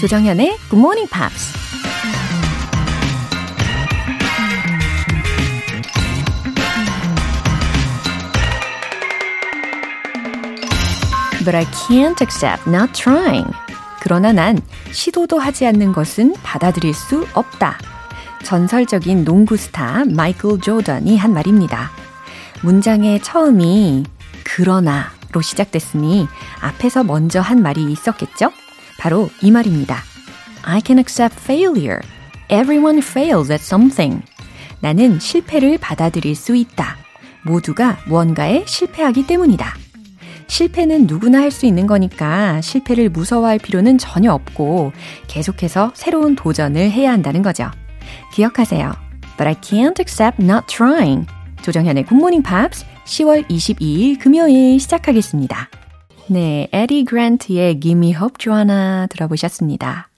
조정현의 Good Morning Pops. But I can't accept not trying. 그러나 난 시도도 하지 않는 것은 받아들일 수 없다. 전설적인 농구 스타 마이클 조던이 한 말입니다. 문장의 처음이 그러나로 시작됐으니 앞에서 먼저 한 말이 있었겠죠? 바로 이 말입니다. I can accept failure. Everyone fails at something. 나는 실패를 받아들일 수 있다. 모두가 무언가에 실패하기 때문이다. 실패는 누구나 할 수 있는 거니까 실패를 무서워할 필요는 전혀 없고 계속해서 새로운 도전을 해야 한다는 거죠. 기억하세요. But I can't accept not trying. 조정현의 굿모닝 팝스 10월 22일 금요일 시작하겠습니다. 네, 에디 그란트의 Give Me Hope Joanna 들어보셨습니다.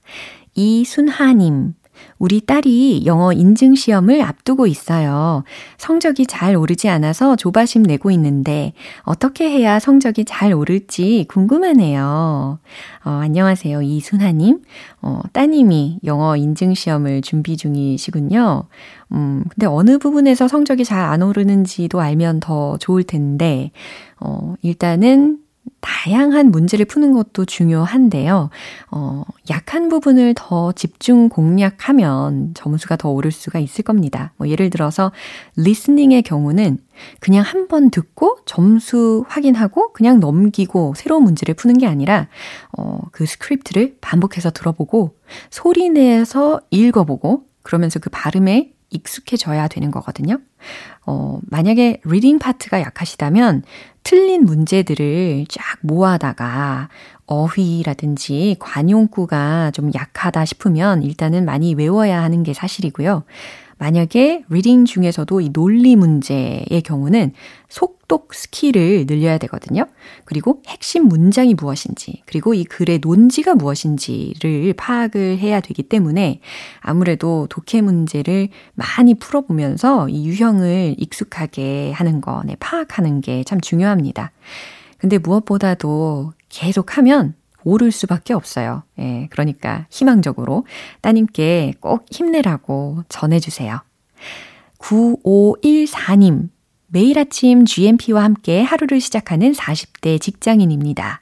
이순하님, 우리 딸이 영어 인증 시험을 앞두고 있어요. 성적이 잘 오르지 않아서 조바심 내고 있는데 어떻게 해야 성적이 잘 오를지 궁금하네요. 어, 안녕하세요. 이순하님. 어, 따님이 영어 인증 시험을 준비 중이시군요. 음, 근데 어느 부분에서 성적이 잘 안 오르는지도 알면 더 좋을 텐데, 어, 일단은 다양한 문제를 푸는 것도 중요한데요. 어, 약한 부분을 더 집중 공략하면 점수가 더 오를 수가 있을 겁니다. 뭐 예를 들어서 listening의 경우는 그냥 한 번 듣고 점수 확인하고 그냥 넘기고 새로운 문제를 푸는 게 아니라 어, 그 스크립트를 반복해서 들어보고 소리 내서 읽어보고 그러면서 그 발음에 익숙해져야 되는 거거든요. 어, 만약에 reading 파트가 약하시다면 틀린 문제들을 쫙 모아다가 어휘라든지 관용구가 좀 약하다 싶으면 일단은 많이 외워야 하는 게 사실이고요. 만약에 reading 중에서도 이 논리 문제의 경우는 속독 skill을 늘려야 되거든요. 그리고 핵심 문장이 무엇인지, 그리고 이 글의 논지가 무엇인지를 파악을 해야 되기 때문에 아무래도 독해 문제를 많이 풀어보면서 이 유형을 익숙하게 하는 거, 네, 파악하는 게 참 중요합니다. 근데 무엇보다도 계속하면 오를 수밖에 없어요. 예, 그러니까 희망적으로 따님께 꼭 힘내라고 전해주세요. 9514님, 매일 아침 GMP와 함께 하루를 시작하는 40대 직장인입니다.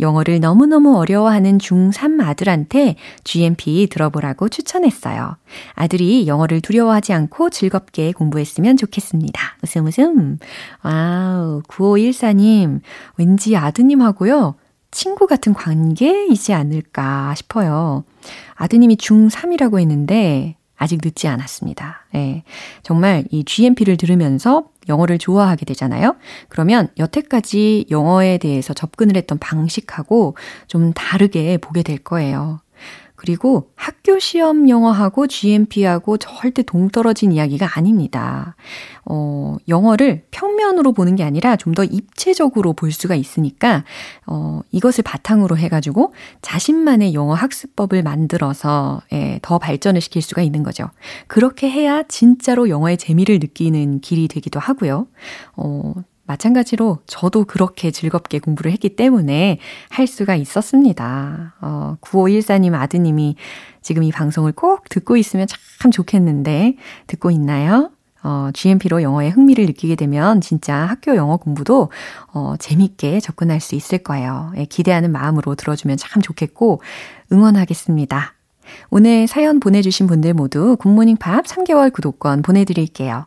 영어를 너무너무 어려워하는 중3 아들한테 GMP 들어보라고 추천했어요. 아들이 영어를 두려워하지 않고 즐겁게 공부했으면 좋겠습니다. 웃음 웃음. 와우, 9514님, 왠지 아드님하고요. 친구 같은 관계이지 않을까 싶어요. 아드님이 중3이라고 했는데 아직 늦지 않았습니다. 예. 정말 이 GMP를 들으면서 영어를 좋아하게 되잖아요. 그러면 여태까지 영어에 대해서 접근을 했던 방식하고 좀 다르게 보게 될 거예요. 그리고 학교 시험 영어하고 GMP하고 절대 동떨어진 이야기가 아닙니다. 어, 영어를 평면으로 보는 게 아니라 좀 더 입체적으로 볼 수가 있으니까, 어, 이것을 바탕으로 해가지고 자신만의 영어 학습법을 만들어서, 예, 더 발전을 시킬 수가 있는 거죠. 그렇게 해야 진짜로 영어의 재미를 느끼는 길이 되기도 하고요. 어, 마찬가지로 저도 그렇게 즐겁게 공부를 했기 때문에 할 수가 있었습니다. 어, 9514님 아드님이 지금 이 방송을 꼭 듣고 있으면 참 좋겠는데, 듣고 있나요? 어, GMP로 영어에 흥미를 느끼게 되면 진짜 학교 영어 공부도 어, 재밌게 접근할 수 있을 거예요. 예, 기대하는 마음으로 들어주면 참 좋겠고 응원하겠습니다. 오늘 사연 보내주신 분들 모두 굿모닝 팝 3개월 구독권 보내드릴게요.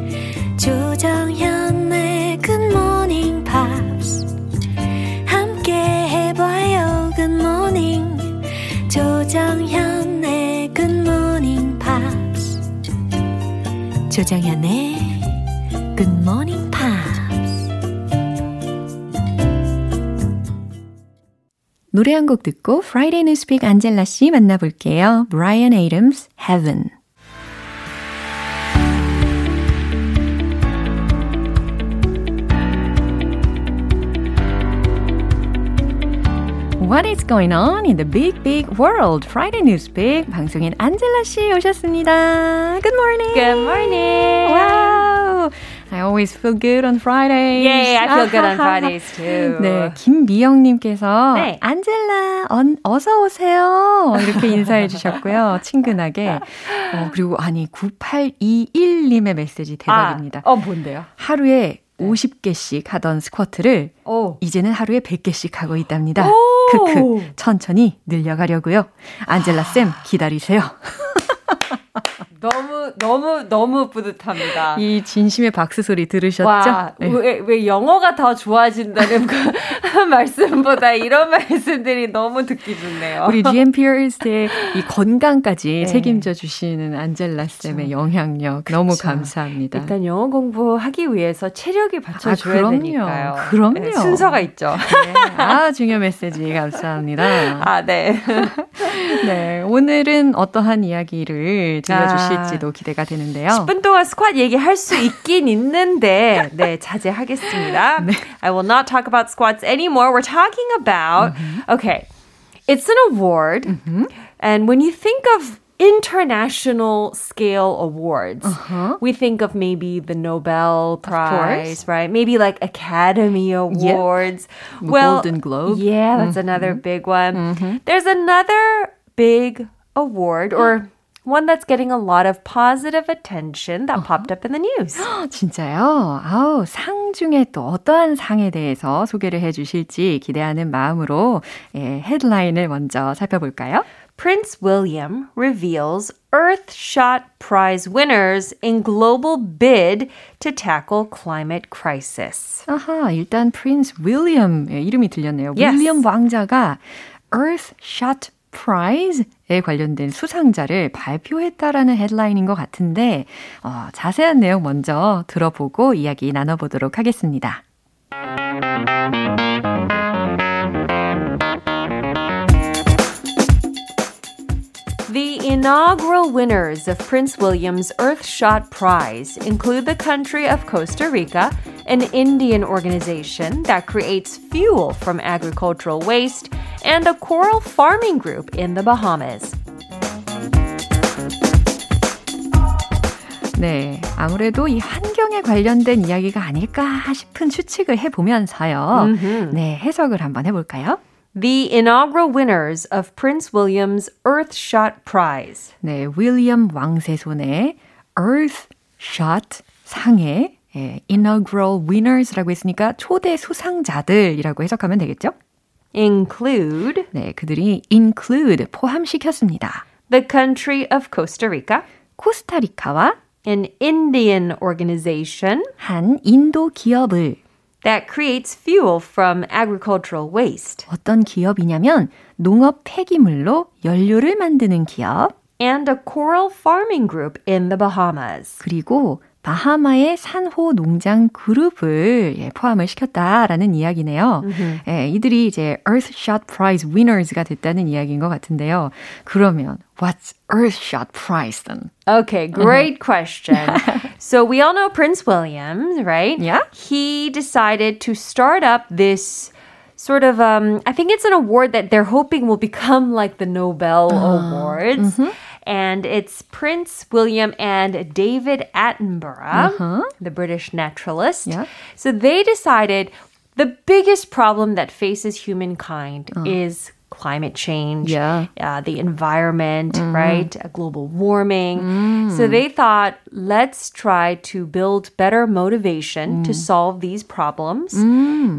조정현의 Good Morning Pops 함께 해봐요 Good Morning 조정현의 Good Morning Pops 조정현의 Good Morning Pops 노래 한 곡 듣고 Friday Newspeak 안젤라 씨 만나볼게요. Brian Adams, Heaven. What is going on in the big, big world? Friday Newspeak 방송인 안젤라 씨 오셨습니다. Good morning. Good morning. Wow. I always feel good on Fridays. Yay, I feel good on Fridays too. 네, 김미영님께서 네. 안젤라 언, 어서 오세요 이렇게 인사해 주셨고요. 친근하게. 어, 그리고 아니 9821님의 메시지 대박입니다. 아, 어, 뭔데요? 하루에 50개씩 하던 스쿼트를 오. 이제는 하루에 100개씩 하고 있답니다. 오. 크크 천천히 늘려가려고요. 안젤라 쌤 기다리세요. 너무 너무 너무 뿌듯합니다. 이 진심의 박수 소리 들으셨죠? 와, 네. 왜, 왜 영어가 더 좋아진다는 그 말씀보다 이런 말씀들이 너무 듣기 좋네요. 우리 GMPR스의 이 건강까지 네. 책임져 주시는 안젤라 쌤의 영향력 너무 그쵸. 감사합니다. 일단 영어 공부하기 위해서 체력이 받쳐줘야 아, 그럼요. 되니까요. 그럼요. 네, 순서가 있죠. 네, 아 중요 메시지 감사합니다. 아, 네. 네, 오늘은 어떠한 이야기를 들려주실지도 아. 기대가 되는데요. 10분 동안 스쿼트 얘기할 수 있긴 있는데, 네, 자제하겠습니다. I will not talk about squats anymore. We're talking about, okay, it's an award. And when you think of international scale awards, we think of maybe the Nobel Prize, right? Maybe like Academy Awards. Golden Globe. Yeah, that's another big one. There's another big award or one that's getting a lot of positive attention that popped up in the news. 진짜요? 아우, 상 중에 또 어떠한 상에 대해서 소개를 해 주실지 기대하는 마음으로 예, 헤드라인을 먼저 살펴볼까요? Prince William reveals Earthshot Prize winners in global bid to tackle climate crisis. 아하, 일단 프린스 윌리엄 의 이름이 들렸네요. Yes. 윌리엄 왕자가 Earthshot Prize에 관련된 수상자를 발표했다라는 헤드라인인 것 같은데 어, 자세한 내용 먼저 들어보고 이야기 나눠보도록 하겠습니다. The inaugural winners of Prince William's Earthshot Prize include the country of Costa Rica, an Indian organization that creates fuel from agricultural waste, and a coral farming group in the Bahamas. 네, 아무래도 이 환경에 관련된 이야기가 아닐까 싶은 추측을 해보면서요. 네, 해석을 한번 해볼까요? The inaugural winners of Prince William's Earthshot Prize. 네, 윌리엄 왕세 손에 Earthshot 상의 예, inaugural winners라고 했으니까 초대 수상자들이라고 해석하면 되겠죠? Include 네, 그들이 include 포함시켰습니다. the country of Costa Rica, 코스타리카와 an Indian organization 한 인도 기업을 that creates fuel from agricultural waste, 어떤 기업이냐면 농업 폐기물로 연료를 만드는 기업 and a coral farming group in the Bahamas. 그리고 바하마의 산호 농장 그룹을 예, 포함을 시켰다라는 이야기네요. 예, 이들이 이제 Earthshot Prize winners가 됐다는 이야기인 것 같은데요. 그러면 what's Earthshot Prize then? Okay, great question. so we all know Prince William, right? Yeah. He decided to start up this sort of um I think it's an award that they're hoping will become like the Nobel Awards. And it's Prince William and David Attenborough, uh-huh. the British naturalist. Yeah. So they decided the biggest problem that faces humankind uh. is climate change, Yeah. uh, the environment, right? Uh, global warming. So they thought, let's try to build better motivation to solve these problems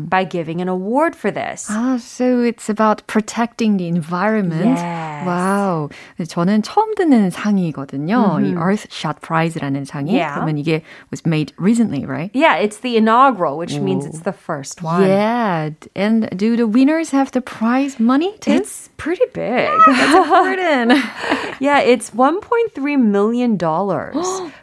by giving an award for this. Ah, so it's about protecting the environment. Yes. 와우. 저는 처음 듣는 상이거든요. 이 Earthshot Prize라는 상이. Yeah. 그러면 이게 was made recently, right? Yeah, it's the inaugural, which means it's the first one. Yeah. And do the winners have the prize money too? It's pretty big. Burden. yeah, it's $1.3 million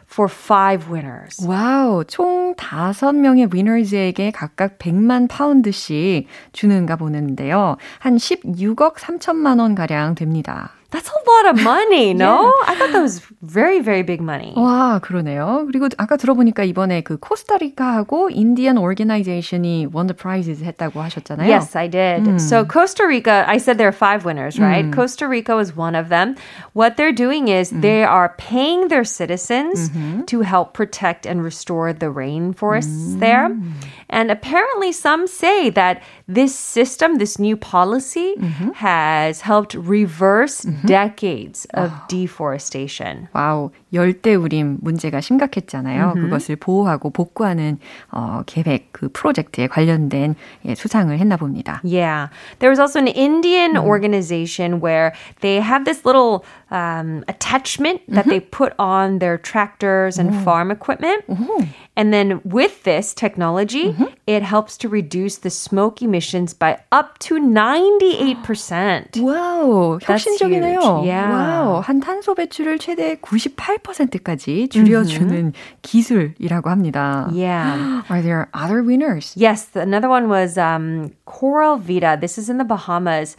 for five winners. 와우, 총 다섯 명의 위너즈에게 각각 100만 파운드씩 주는가 보는데요. 한 16억 3천만 원 가량 됩니다. That's a lot of money, no? yeah. I thought that was very, very big money. 와, 그러네요. 그리고 아까 들어보니까 이번에 그 코스타리카하고 인디언 오르게나이제이션이 won the prizes 했다고 하셨잖아요. Yes, I did. Mm. So Costa Rica, I said there are five winners, right? Mm. Costa Rica was one of them. What they're doing is mm. they are paying their citizens mm-hmm. to help protect and restore the rainforests there. And apparently some say that this system, this new policy mm-hmm. has helped reverse mm-hmm. Decades of deforestation. 와우, 열대 우림 문제가 심각했잖아요. Mm-hmm. 그것을 보호하고 복구하는 어, 계획 그 프로젝트에 관련된 예, 수상을 했나 봅니다. Yeah. There was also an Indian mm. organization where they have this little um, attachment that they put on their tractors and farm equipment. And then with this technology, mm-hmm. it helps to reduce the smoke emissions by up to 98%. 와우, 혁신적이네요. Yeah. 와우, 한 탄소 배출을 최대 98%까지 줄여주는 mm-hmm. 기술이라고 합니다. Yeah. Are there other winners? Yes, another one was um, Coral Vita. This is in the Bahamas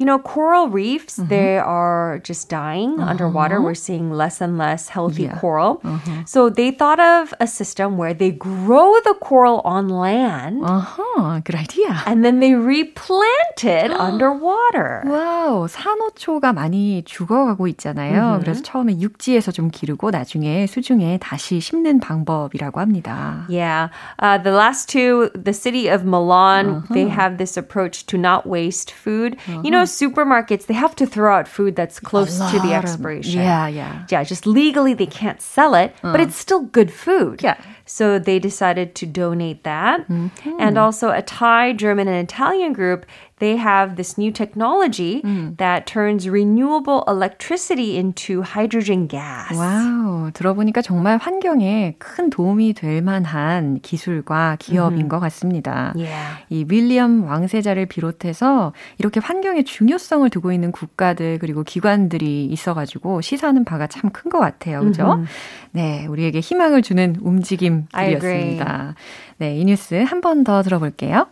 you know, coral reefs, mm-hmm. they are just dying uh-huh. underwater. We're seeing less and less healthy yeah. coral. Uh-huh. So they thought of a system where they grow the coral on land. Uh-huh. Good idea. And then they replant it underwater. 와우, 산호초가 많이 죽어가고 있잖아요. Mm-hmm. 그래서 처음에 육지에서 좀 기르고 나중에 수중에 다시 심는 방법이라고 합니다. Yeah. Uh, the last two, the city of Milan, they have this approach to not waste food. You know, supermarkets, they have to throw out food that's close to the expiration. Of, yeah, yeah. Yeah, just legally they can't sell it, but it's still good food. Yeah. So they decided to donate that. Mm-hmm. And also a Thai, German, and Italian group, they have this new technology mm. that turns renewable electricity into hydrogen gas. wow, 들어보니까 정말 환경에 큰 도움이 될 만한 기술과 기업인 mm-hmm. 것 같습니다. Yeah. 이 윌리엄 왕세자를 비롯해서 이렇게 환경에 중요성을 두고 있는 국가들 그리고 기관들이 있어가지고 시사하는 바가 참 큰 것 같아요. 그죠? Mm-hmm. 네, 우리에게 희망을 주는 움직임 들이었습니다. 네, 이 뉴스 한 번 더 들어볼게요.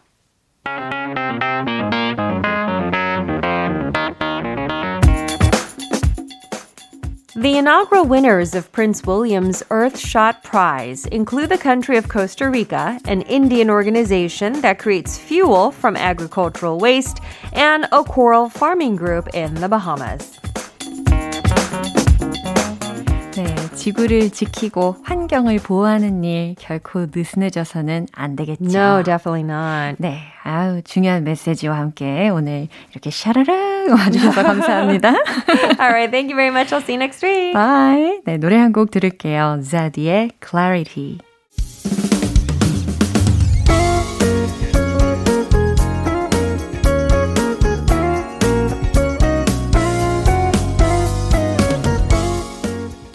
The inaugural winners of Prince William's Earthshot Prize include the country of Costa Rica, an Indian organization that creates fuel from agricultural waste, and a coral farming group in the Bahamas. 지구를 지키고 환경을 보호하는 일 결코 느슨해져서는 안 되겠죠. No, definitely not. 네, 아우 중요한 메시지와 함께 오늘 이렇게 샤라라 와주셔서 감사합니다. Alright, thank you very much. I'll see you next week. Bye. 네, 노래 한 곡 들을게요. Zadie의 Clarity.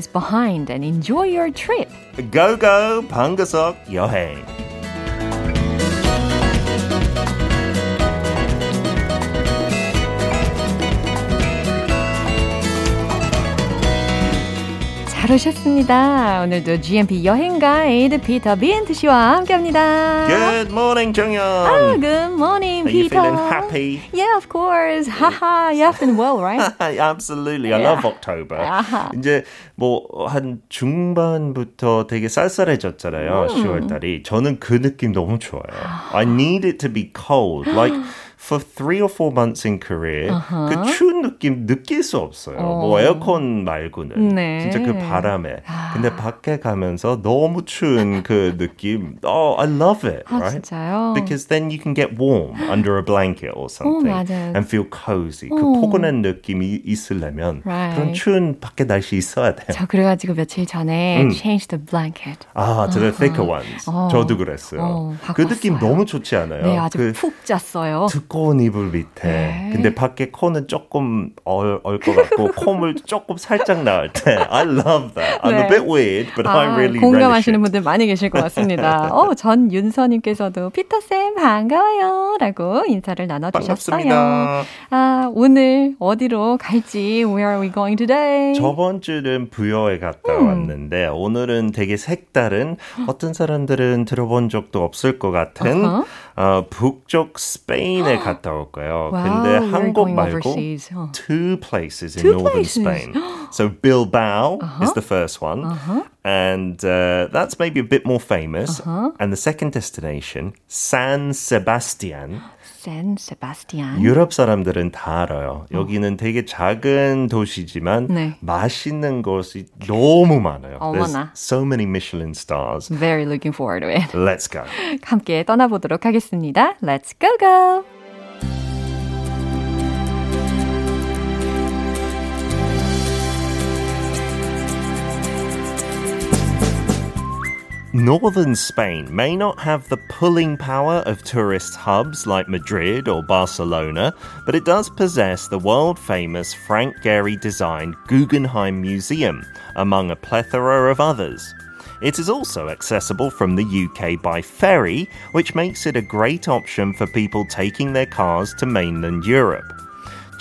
worries behind and enjoy your trip. Go go 방구석 여행. 잘 오셨습니다. 오늘도 GMP 여행 가이드 피터 빈트 씨와 함께합니다. Good morning, 정연. Oh, good morning, Are Peter. you feeling happy? Yeah, of course. Haha, you have been well, right? Absolutely. I love October. 아하. 이제 뭐 한 중반부터 되게 쌀쌀해졌잖아요. 10월 달이. 저는 그 느낌 너무 좋아요. I need it to be cold. Like for three or four months in Korea uh-huh. 그 추운 느낌 느낄 수 없어요. 어. 뭐 에어컨 말고는 네. 진짜 그 바람에. 아. 근데 밖에 가면서 너무 추운 그 느낌. Oh, I love it. 아, right? 진짜요? Because then you can get warm under a blanket or something 어, and feel cozy. 그 어. 포근한 느낌이 있으려면 right. 그런 추운 밖에 날씨 있어야 돼요. 저 그래가지고 며칠 전에 음. change the blanket. 아, to the thicker ones. 어. 저도 그랬어요. 어, 그 느낌 너무 좋지 않아요? 네, 아주 그 푹 잤어요. 두꺼운 이불 밑에. 네. 근데 밖에 코는 조금 얼것 같고 콧물 조금 살짝 나올 때. I love that. I'm 네. a bit weird, but 아, I really 공감하시는 분들 많이 계실 것 같습니다. 어, 전윤서님께서도 피터쌤 반가워요. 라고 인사를 나눠주셨어요. 반갑습니다. 아, 오늘 어디로 갈지 Where are we going today? 저번 주는 부여에 갔다 음. 왔는데 오늘은 되게 색다른 어떤 사람들은 들어본 적도 없을 것 같은 uh-huh. 어, 북쪽 스페인에 갔다 올 거예요. wow, 근데 한국 말고 overseas. two places in two northern places. Spain. So Bilbao uh-huh. is the first one. Uh-huh. And uh, that's maybe a bit more famous. Uh-huh. And the second destination, San Sebastian. 샌 세바스티안. 유럽 사람들은 다 알아요. 여기는 되게 작은 도시지만 네. 맛있는 곳이 너무 많아요. 어머나. There's so many Michelin stars. Very looking forward to it. Let's go. 함께 떠나보도록 하겠습니다. Let's go go. Northern Spain may not have the pulling power of tourist hubs like Madrid or Barcelona, but it does possess the world famous Frank Gehry designed Guggenheim Museum, among a plethora of others. It is also accessible from the UK by ferry, which makes it a great option for people taking their cars to mainland Europe.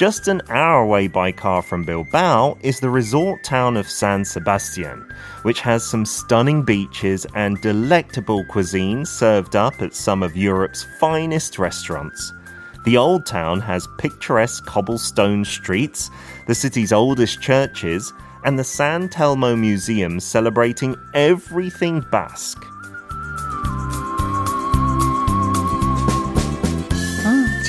Just an hour away by car from Bilbao is the resort town of San Sebastian, which has some stunning beaches and delectable cuisine served up at some of Europe's finest restaurants. The old town has picturesque cobblestone streets, the city's oldest churches, and the San Telmo Museum celebrating everything Basque.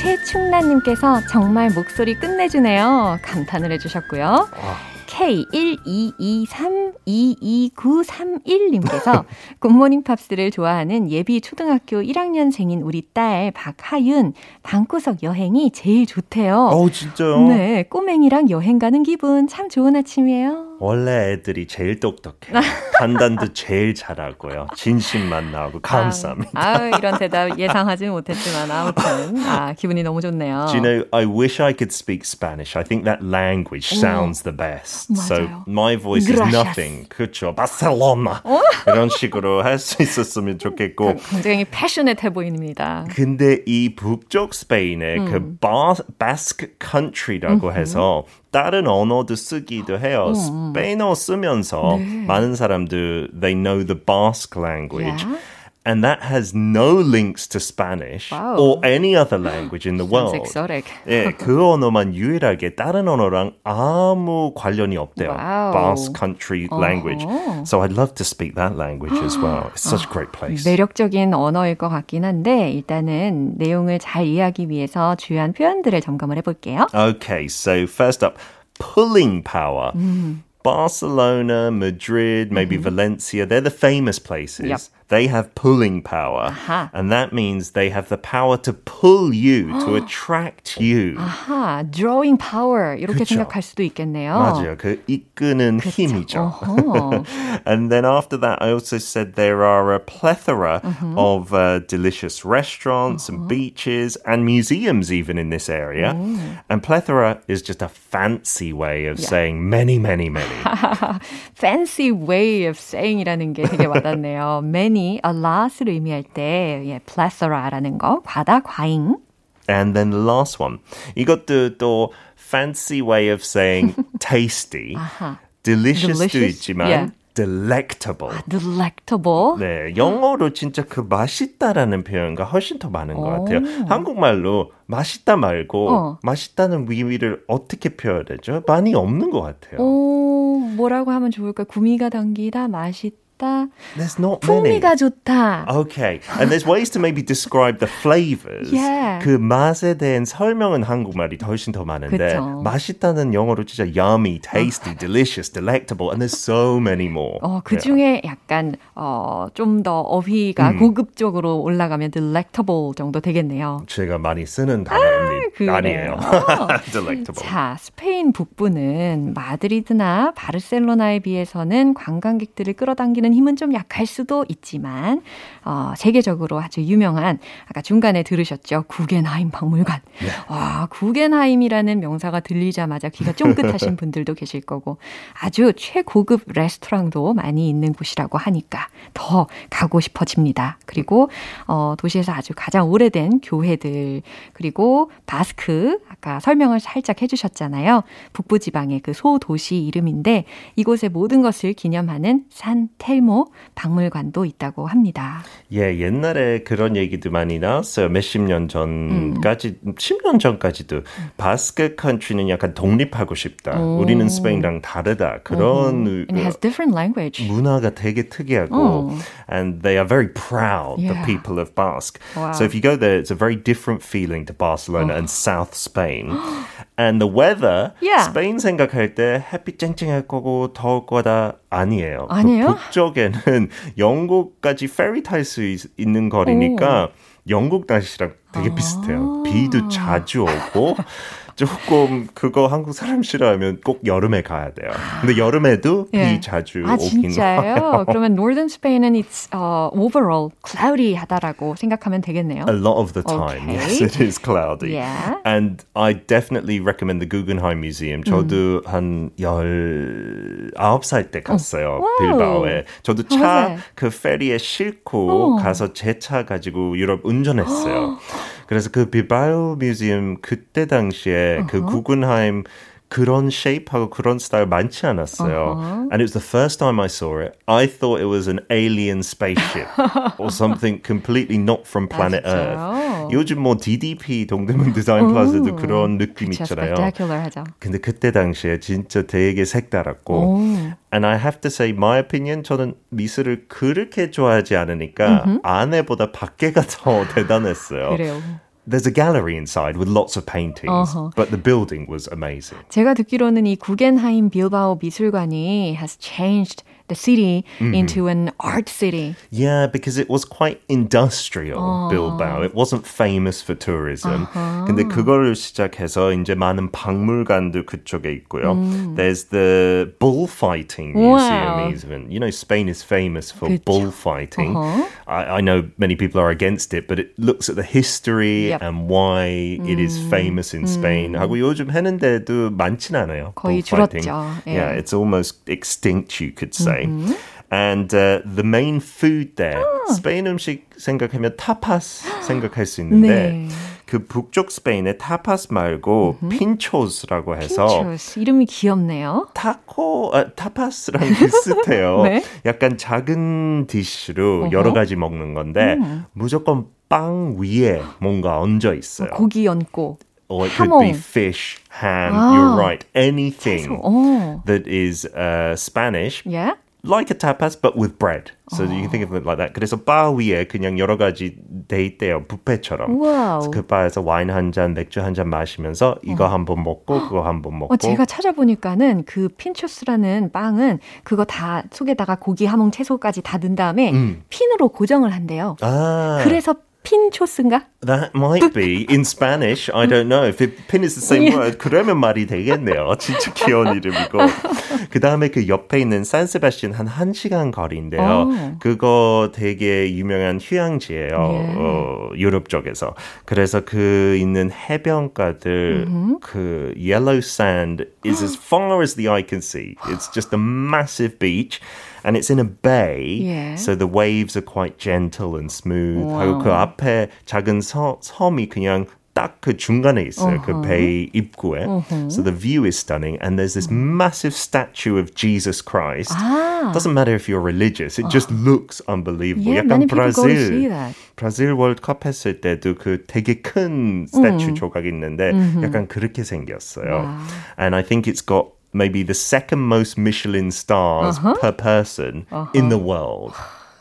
최충란님께서 정말 목소리 끝내주네요. 감탄을 해주셨고요. K122322931님께서 굿모닝 팝스를 좋아하는 예비 초등학교 1학년생인 우리 딸 박하윤 방구석 여행이 제일 좋대요. 어, 진짜요? 네, 꼬맹이랑 여행 가는 기분 참 좋은 아침이에요. 원래 애들이 제일 똑똑해요. 판단도 제일 잘하고요. 진심만 나오고 감사합니다. 아, 아 이런 대답 예상하지 못했지만 아무튼 아, 기분이 너무 좋네요. Do you know, I wish I could speak Spanish. I think that language sounds the best. 맞아요. So my voice is nothing. 그렇죠. 바셀로나. 이런 식으로 할 수 있었으면 좋겠고. 굉장히 passionate해 보입니다. 근데 이 북쪽 스페인의 음. 그 바, Basque Country라고 음. 해서 다른 언어도 쓰기도 해요. 음. 스페인어 쓰면서 네. 많은 사람들 they know the Basque language. Yeah. And that has no links to Spanish wow. or any other language in the world. exotic. 예, 그 언어만 유일하게 다른 언어랑 아무 관련이 없대요. Wow. Basque country language. Uh-huh. So I'd love to speak that language as well. It's such a great place. 매력적인 언어일 것 같긴 한데 일단은 내용을 잘 이해하기 위해서 주요한 표현들을 점검을 해볼게요. Okay, so first up, pulling power. 음. Barcelona, Madrid, maybe mm-hmm. Valencia, they're the famous places. Yep. They have pulling power. Uh-huh. And that means they have the power to pull you, to attract you. 아하, drawing power. 이렇게 그쵸? 생각할 수도 있겠네요. 맞아요. 그 이끄는 그쵸? 힘이죠. Uh-huh. and then after that, I also said there are a plethora uh-huh. of uh, delicious restaurants and beaches and museums even in this area. And plethora is just a fancy way of yeah. saying many, many, many. fancy way of saying이라는 게 되게 와닿네요. many 많이, a lot을 의미할 때 예, plethора라는 거, 과다, 과잉. And then the last one. 이것도 또 fancy way of saying tasty. delicious도 Delicious? 있지만 yeah. delectable. 아, delectable. 네, 영어로 진짜 그 맛있다라는 표현과 훨씬 더 많은 것 같아요. 한국말로 맛있다 말고 어. 맛있다는 의미를 어떻게 표현하죠? 많이 없는 것 같아요. 오, 뭐라고 하면 좋을까? 구미가 당기다, 맛있다. 맛있다. There's not many. 풍미가 좋다. Okay. And there's ways to maybe describe the flavors. Yeah. 그 맛에 대한 설명은 한국말이 훨씬 더 많은데 그쵸. 맛있다는 영어로 진짜 yummy, tasty, delicious, delectable and there's so many more. 어, 그 Yeah. 중에 약간, 어, 좀 더 어휘가 고급적으로 올라가면 delectable 정도 되겠네요. 제가 많이 쓰는 단어입니다. 그래요? 아니에요. delectable. 자, 스페인 북부는 마드리드나 바르셀로나에 비해서는 관광객들을 끌어당기는 힘은 좀 약할 수도 있지만, 어, 세계적으로 아주 유명한, 아까 중간에 들으셨죠? 구겐하임 박물관. 와, 구겐하임이라는 명사가 들리자마자 귀가 쫑긋하신 분들도 계실 거고, 아주 최고급 레스토랑도 많이 있는 곳이라고 하니까 더 가고 싶어집니다. 그리고, 어, 도시에서 아주 가장 오래된 교회들, 그리고 바스크, 아까 설명을 살짝 해주셨잖아요. 북부 지방의 그 소도시 이름인데, 이곳의 모든 것을 기념하는 산텔 모 박물관도 있다고 합니다. 예, 옛날에 그런 얘기도 많이 나왔어요. 몇십 년 전까지, 10년 전까지도. 바스크 컨트리는 약간 독립하고 싶다. 우리는 스페인이랑 다르다. 그런 And it has different language. 문화가 되게 특이하고 어. and they are very proud the Yeah. people of Basque. Wow. So if you go there it's a very different feeling to Barcelona and South Spain. and the weather Yeah. 스페인 생각할 때 햇빛 쨍쨍할 거고 더울 거다 아니에요. 그 아니에요? 북쪽 에는 영국까지 페리 탈 수 있는 거리니까 영국 날씨랑 되게 아. 비슷해요. 비도 자주 오고 조금 그거 한국 사람 싫어하면 꼭 여름에 가야 돼요. 근데 여름에도 예. 비 자주 아, 오긴 진짜요? 와요. 그러면 Northern Spain은 it's uh, overall cloudy하다라고 생각하면 되겠네요. A lot of the time, Okay. yes, it is cloudy. Yeah. And I definitely recommend the Guggenheim 음. Museum. 저도 한 19살 때 갔어요, wow. 빌바오에. 저도 차. 그 페리에 싣고 어. 가서 제 차 가지고 유럽 운전했어요. 그래서 그 빌바오 museum 그때 당시에 그 구겐하임 그런 shape하고 그런 스타일 많지 않았어요. And it was the first time I saw it. I thought it was an alien spaceship or something completely not from planet 진짜요? Earth. 요즘 뭐 DDP 동대문 디자인 플라자도 그런 느낌 그쵸, 있잖아요. spectacular 하죠. 근데 그때 당시에 진짜 되게 색달았고 오. And I have to say my opinion 저는 미술을 그렇게 좋아하지 않으니까 안에보다 밖에가 더 대단했어요. 그래요. There's a gallery inside with lots of paintings, 어허. but the building was amazing. 제가 듣기로는 이 구겐하임 빌바오 미술관이 has changed the city into an art city. Yeah, because it was quite industrial, Bilbao. It wasn't famous for tourism. 근데 그거를 시작해서 이제 많은 박물관도 그쪽에 있고요. There's the bullfighting Wow. museum even. You know, Spain is famous for 그쵸. bullfighting. I, I know many people are against it, but it looks at the history Yep. and why it is famous in Spain. 하고 요즘 하는데도 많진 않아요. 거의 bullfighting. 줄었죠. 예. Yeah, it's almost extinct, you could say. And uh, the main food there, 스페인 음식 생각하면 타파스 생각할 수 있는데 네. 그 북쪽 스페인에 타파스 말고 핀초스라고 해서 Pinchos. 이름이 귀엽네요. 타코, 아, 타파스랑 비슷해요. 네. 약간 작은 dish로 여러 가지 먹는 건데 무조건 빵 위에 뭔가 얹어 있어요. 고기 얹고. Or it could be fish, ham, 아. you're right. Anything 어. that is uh, Spanish, Yeah? Like a tapas, but with bread. So you can think of it like that. 그래서 바 위에 그냥 여러 가지 돼 있대요. 뷔페처럼. wow. 그 바에서 와인 한 잔, 맥주 한 잔 마시면서 이거 한 번 먹고 그거 한 번 먹고. 어, 제가 찾아보니까는 그 핀초스라는 빵은 그거 다 속에다가 고기, 하몽, 채소까지 다 넣은 다음에 핀으로 고정을 한대요. 아, 그래서 핀초스인가? that might be in Spanish. I don't know. If it, pin is the same word, 그러면 말이 되겠네요. 진짜 귀여운 이름이고. 그 다음에 그 옆에 있는 산세바스틴 한 1시간 거리인데요. 어. 그거 되게 유명한 휴양지예요. 예. 어, 유럽 쪽에서. 그래서 그 있는 해변가들 그 yellow sand is as far as the eye can see. It's just a massive beach. And it's in a bay, 예. so the waves are quite gentle and smooth. 하고 그 앞에 작은 서, 섬이 그냥 딱 그 중간에 있어요. 그 배 입구에. So the view is stunning. And there's this massive statue of Jesus Christ. 아. Doesn't matter if you're religious. It just looks unbelievable. Yeah, 약간 many people go to see 브라질 that. 브라질 월드컵 했을 때도 그 되게 큰 스태츄 조각 있는데 약간 그렇게 생겼어요. And I think it's got maybe the second most Michelin stars Uh-huh. per person in the world.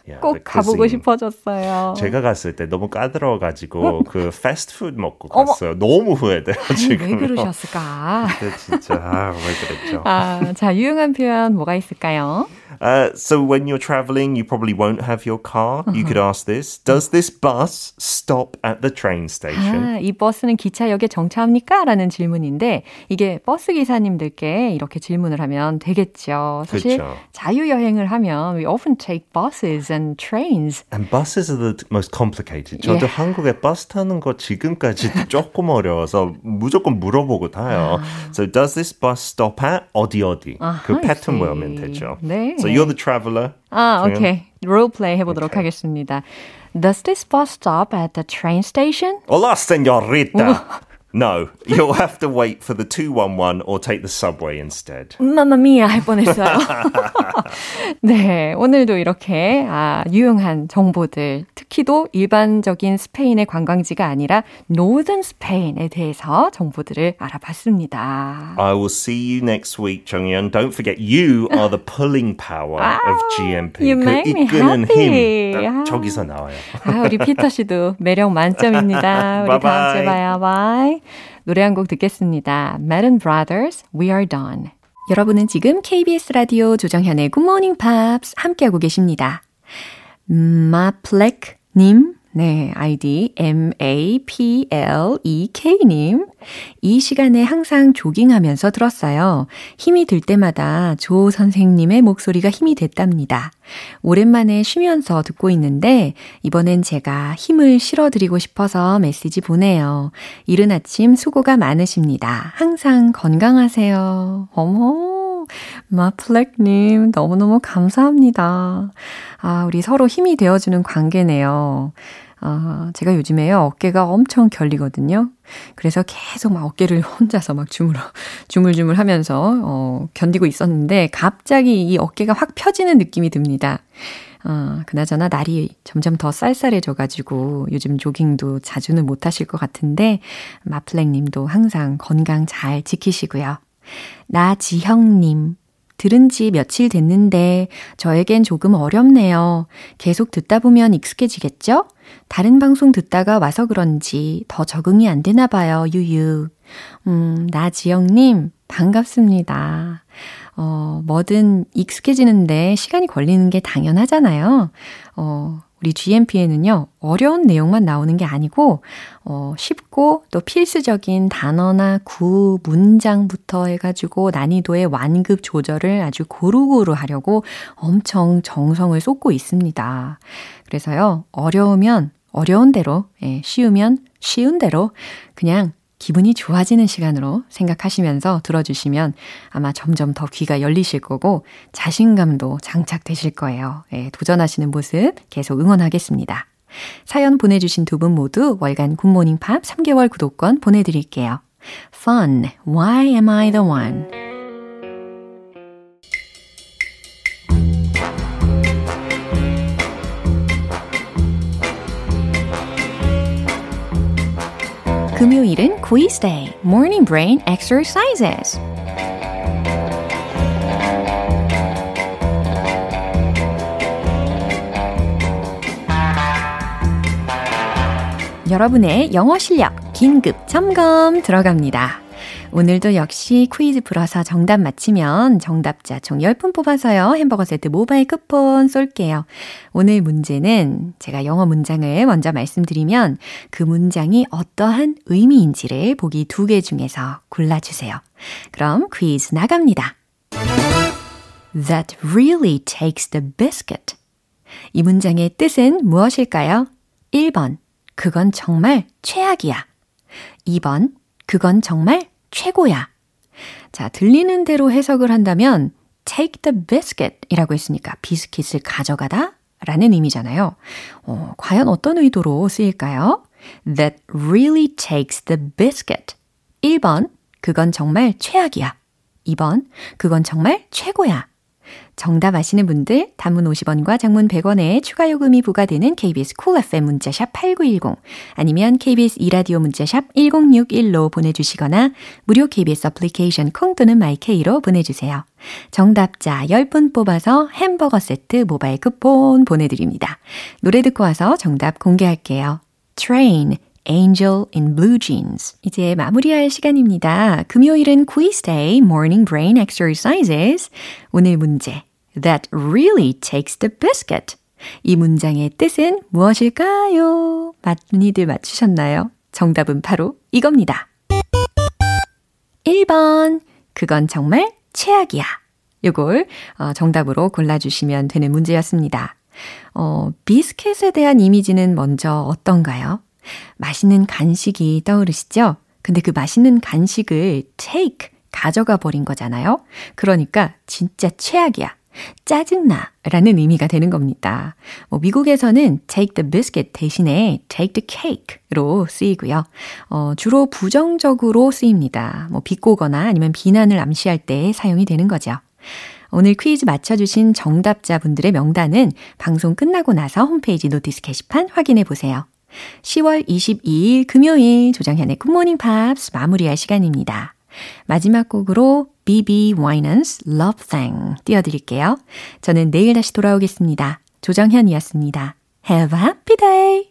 Yeah, 꼭 가보고. 싶어졌어요. 제가 갔을 때 너무 까다로워가지고 그 패스트푸드 먹고. 갔어요. 너무 지금. 왜 그러셨을까? 그때 진짜 아, 왜 그랬죠? 아, 자, 유용한 표현 뭐가 있을까요? Uh, so when you're traveling, you probably won't have your car. You could ask this: Does this bus stop at the train station? 아, 이 버스는 기차역에 정차합니까? 라는 질문인데 이게 버스 기사님들께 이렇게 질문을 하면 되겠죠. 사실 그렇죠. 자유 여행을 하면 we often take buses and trains. And buses are the most complicated. 저도 Yeah. 한국에 버스 타는 거 지금까지 조금 어려워서 무조건 물어보고 타요. So does this bus stop at 어디 어디? 그 아하, 패턴 I 외우면. 되죠. 네. So you're the traveler. 아? 오케이. 롤플레이 해보도록 오케이. 하겠습니다. Does this bus stop at the train station? Hola, señorita. No, you'll have to wait for the 211 or take the subway instead. 마마미야 할 뻔했어요. 네, 오늘도 이렇게 아, 유용한 정보들, 특히도 일반적인 스페인의 관광지가 아니라 노던 스페인에 대해서 정보들을 알아봤습니다. I will see you next week, 정연. Don't forget, you are the pulling power of GMP. you 그 make me 이끄는 happy. 힘. 딱 아. 저기서 나와요. 아, 우리 피터 씨도 매력 만점입니다. 우리 다음 주에. 봐요. Bye. 노래 한 곡 듣겠습니다. Madden Brothers, We Are Done. 여러분은 지금 KBS 라디오 조정현의 Good Morning Pops 함께하고 계십니다. 마플렉 님, 네, 아이디 M-A-P-L-E-K님. 이 시간에 항상 조깅하면서 들었어요. 힘이 들 때마다 조 선생님의 목소리가 힘이 됐답니다. 오랜만에 쉬면서 듣고 있는데, 이번엔 제가 힘을 실어드리고 싶어서 메시지 보내요. 이른 아침 수고가 많으십니다. 항상 건강하세요. 어머. 마플렉님, 너무너무 감사합니다. 아, 우리 서로 힘이 되어주는 관계네요. 아, 제가 요즘에요, 어깨가 엄청 결리거든요. 그래서 계속 막 어깨를 혼자서 막 주물어, 주물주물 하면서, 어, 견디고 있었는데, 갑자기 이 어깨가 확 펴지는 느낌이 듭니다. 어, 그나저나 날이 점점 더 쌀쌀해져가지고 요즘 조깅도 자주는 못 하실 것 같은데, 마플렉 님도 항상 건강 잘 지키시고요. 나지형님. 들은 지 며칠 됐는데 저에겐 조금 어렵네요. 계속 듣다 보면 익숙해지겠죠? 다른 방송 듣다가 와서 그런지 더 적응이 안 되나 봐요, 유유. 음, 나지영님, 반갑습니다. 어, 뭐든 익숙해지는데 시간이 걸리는 게 당연하잖아요. 어, 우리 GMP에는요, 어려운 내용만 나오는 게 아니고, 어, 쉽고 또 필수적인 단어나 구, 문장부터 해가지고 난이도의 완급 조절을 아주 고루고루 하려고 엄청 정성을 쏟고 있습니다. 그래서요, 어려우면 어려운 대로, 예, 쉬우면 쉬운 대로 그냥 기분이 좋아지는 시간으로 생각하시면서 들어주시면 아마 점점 더 귀가 열리실 거고 자신감도 장착되실 거예요. 예, 도전하시는 모습 계속 응원하겠습니다. 사연 보내주신 두 분 모두 월간 굿모닝 팝 3개월 구독권 보내드릴게요. Fun, why am I the one? 금요일은 quiz day, morning brain exercises. 여러분의 영어 실력 긴급 점검 들어갑니다. 오늘도 역시 퀴즈 풀어서 정답 맞히면 정답자 총 10분 뽑아서요. 햄버거 세트 모바일 쿠폰 쏠게요. 오늘 문제는 제가 영어 문장을 먼저 말씀드리면 그 문장이 어떠한 의미인지를 보기 두 개 중에서 골라주세요. 그럼 퀴즈 나갑니다. That really takes the biscuit. 이 문장의 뜻은 무엇일까요? 1번. 그건 정말 최악이야. 2번. 그건 정말 최고야. 자, 들리는 대로 해석을 한다면 take the biscuit 이라고 했으니까 비스킷을 가져가다 라는 의미잖아요. 어, 과연 어떤 의도로 쓰일까요? That really takes the biscuit. 1번, 그건 정말 최악이야. 2번, 그건 정말 최고야. 정답 아시는 분들 단문 50원과 장문 100원에 추가 요금이 부과되는 KBS Cool FM 문자샵 8910 아니면 KBS 이라디오 문자샵 1061로 보내주시거나 무료 KBS 애플리케이션 콩 또는 마이케이로 보내주세요. 정답자 10분 뽑아서 햄버거 세트 모바일 쿠폰 보내드립니다. 노래 듣고 와서 정답 공개할게요. Train Angel in Blue Jeans. 이제 마무리할 시간입니다. 금요일은 quiz day, morning brain exercises. 오늘 문제. That really takes the biscuit. 이 문장의 뜻은 무엇일까요? 많이들 맞추셨나요? 정답은 바로 이겁니다. 1번. 그건 정말 최악이야. 요걸 어, 정답으로 골라주시면 되는 문제였습니다. 어, 비스켓에 대한 이미지는 먼저 어떤가요? 맛있는 간식이 떠오르시죠? 근데 그 맛있는 간식을 take, 가져가 버린 거잖아요? 그러니까 진짜 최악이야. 짜증나 라는 의미가 되는 겁니다. 뭐 미국에서는 take the biscuit 대신에 take the cake로 쓰이고요. 어, 주로 부정적으로 쓰입니다. 뭐 비꼬거나 아니면 비난을 암시할 때 사용이 되는 거죠. 오늘 퀴즈 맞춰주신 정답자분들의 명단은 방송 끝나고 나서 홈페이지 notice 게시판 확인해 보세요. 10월 22일 금요일 조정현의 굿모닝 팝스 마무리할 시간입니다. 마지막 곡으로 BB Winans Love Thing 띄워드릴게요. 저는 내일 다시 돌아오겠습니다. 조정현이었습니다. Have a happy day!